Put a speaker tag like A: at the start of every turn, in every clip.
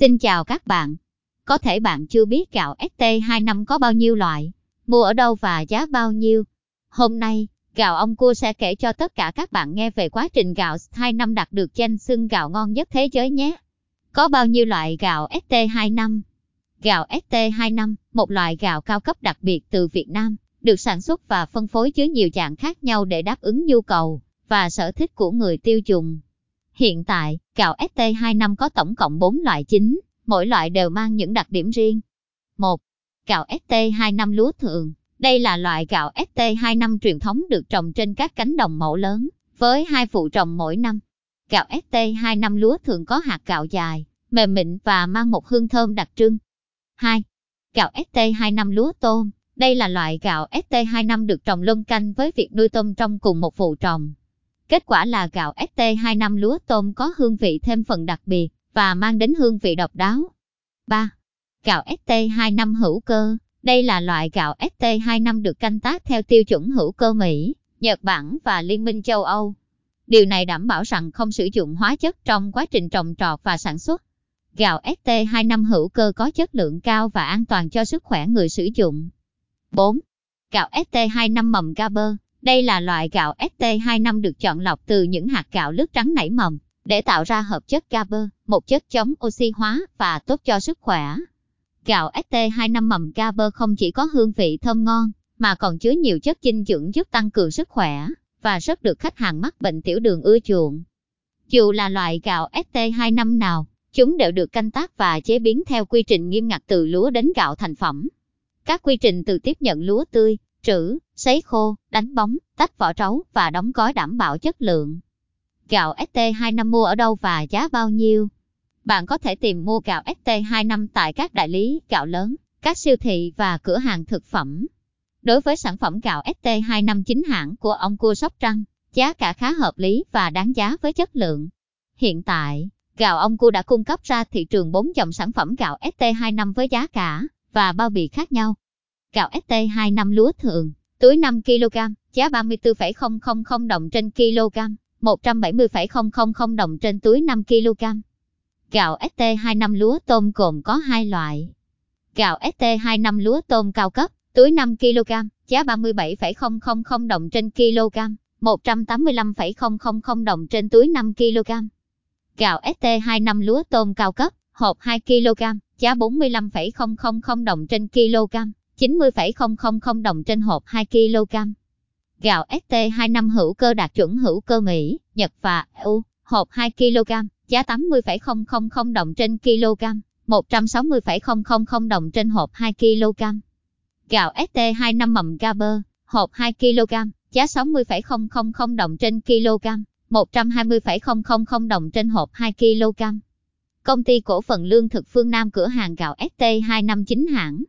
A: Xin chào các bạn. Có thể bạn chưa biết gạo ST25 có bao nhiêu loại, mua ở đâu và giá bao nhiêu. Hôm nay, gạo ông cua sẽ kể cho tất cả các bạn nghe về quá trình gạo ST25 đạt được danh xưng gạo ngon nhất thế giới nhé. Có bao nhiêu loại gạo ST25? Gạo ST25, một loại gạo cao cấp đặc biệt từ Việt Nam, được sản xuất và phân phối dưới nhiều dạng khác nhau để đáp ứng nhu cầu và sở thích của người tiêu dùng. Hiện tại, gạo ST25 có tổng cộng 4 loại chính, mỗi loại đều mang những đặc điểm riêng. 1. Gạo ST25 lúa thường. Đây là loại gạo ST25 truyền thống được trồng trên các cánh đồng mẫu lớn, với hai vụ trồng mỗi năm. Gạo ST25 lúa thường có hạt gạo dài, mềm mịn và mang một hương thơm đặc trưng. 2. Gạo ST25 lúa tôm. Đây là loại gạo ST25 được trồng luân canh với việc nuôi tôm trong cùng một vụ trồng. Kết quả là gạo ST25 lúa tôm có hương vị thêm phần đặc biệt và mang đến hương vị độc đáo. 3. Gạo ST25 hữu cơ. Đây là loại gạo ST25 được canh tác theo tiêu chuẩn hữu cơ Mỹ, Nhật Bản và Liên minh châu Âu. Điều này đảm bảo rằng không sử dụng hóa chất trong quá trình trồng trọt và sản xuất. Gạo ST25 hữu cơ có chất lượng cao và an toàn cho sức khỏe người sử dụng. 4. Gạo ST25 mầm Gaber. Đây là loại gạo ST25 được chọn lọc từ những hạt gạo lứt trắng nảy mầm, để tạo ra hợp chất Gaber, một chất chống oxy hóa và tốt cho sức khỏe. Gạo ST25 mầm Gaber không chỉ có hương vị thơm ngon, mà còn chứa nhiều chất dinh dưỡng giúp tăng cường sức khỏe, và rất được khách hàng mắc bệnh tiểu đường ưa chuộng. Dù là loại gạo ST25 nào, chúng đều được canh tác và chế biến theo quy trình nghiêm ngặt từ lúa đến gạo thành phẩm. Các quy trình từ tiếp nhận lúa tươi, trữ, sấy khô, đánh bóng, tách vỏ trấu và đóng gói đảm bảo chất lượng. Gạo ST25 mua ở đâu và giá bao nhiêu? Bạn có thể tìm mua gạo ST25 tại các đại lý gạo lớn, các siêu thị và cửa hàng thực phẩm. Đối với sản phẩm gạo ST25 chính hãng của ông Cua Sóc Trăng, giá cả khá hợp lý và đáng giá với chất lượng. Hiện tại, gạo ông Cua đã cung cấp ra thị trường 4 dòng sản phẩm gạo ST25 với giá cả và bao bì khác nhau. Gạo ST25 lúa thường, túi 5 kg, giá 34,000 đồng trên kg, 170,000 đồng trên túi 5 kg. Gạo ST25 lúa tôm gồm có hai loại. Gạo ST25 lúa tôm cao cấp, túi 5 kg, giá 37,000 đồng trên kg, 185,000 đồng trên túi 5 kg. Gạo ST25 lúa tôm cao cấp, hộp 2 kg, giá 45,000 đồng trên kg, 90,000 đồng trên hộp 2 kg. Gạo ST25 hữu cơ đạt chuẩn hữu cơ Mỹ, Nhật và EU, hộp 2 kg, giá 80,000 đồng trên kg, 160,000 đồng trên hộp 2 kg. Gạo ST25 mầm Gaber, hộp 2 kg, giá 60,000 đồng trên kg, 120,000 đồng trên hộp 2 kg. Công ty cổ phần lương thực phương Nam cửa hàng gạo ST25 chính hãng.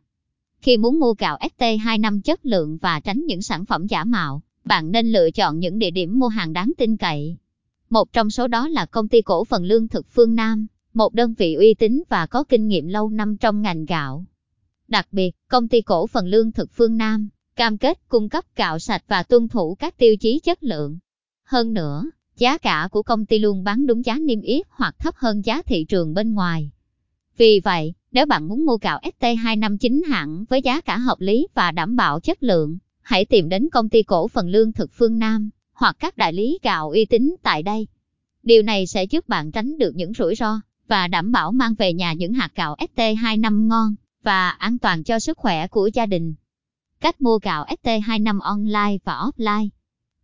A: Khi muốn mua gạo ST25 chất lượng và tránh những sản phẩm giả mạo, bạn nên lựa chọn những địa điểm mua hàng đáng tin cậy. Một trong số đó là công ty cổ phần lương thực phương Nam, một đơn vị uy tín và có kinh nghiệm lâu năm trong ngành gạo. Đặc biệt, công ty cổ phần lương thực phương Nam cam kết cung cấp gạo sạch và tuân thủ các tiêu chí chất lượng. Hơn nữa, giá cả của công ty luôn bán đúng giá niêm yết hoặc thấp hơn giá thị trường bên ngoài. Vì vậy, nếu bạn muốn mua gạo ST259 hãng với giá cả hợp lý và đảm bảo chất lượng, hãy tìm đến công ty cổ phần lương thực phương Nam hoặc các đại lý gạo uy tín tại đây. Điều này sẽ giúp bạn tránh được những rủi ro và đảm bảo mang về nhà những hạt gạo ST25 ngon và an toàn cho sức khỏe của gia đình. Cách mua gạo ST25 online và offline.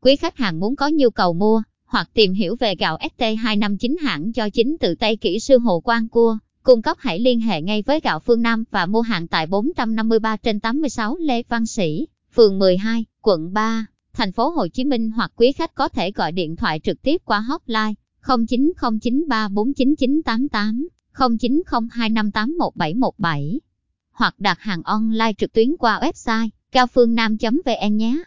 A: Quý khách hàng muốn có nhu cầu mua hoặc tìm hiểu về gạo ST259 hãng cho chính tự tay kỹ sư Hồ Quang Cua, cung cấp hãy liên hệ ngay với gạo phương Nam và mua hàng tại 453 trên 86 Lê Văn Sĩ, phường 12, quận 3, thành phố Hồ Chí Minh hoặc quý khách có thể gọi điện thoại trực tiếp qua hotline 0909349988, 0902581717 hoặc đặt hàng online trực tuyến qua website cao phương nam.vn nhé.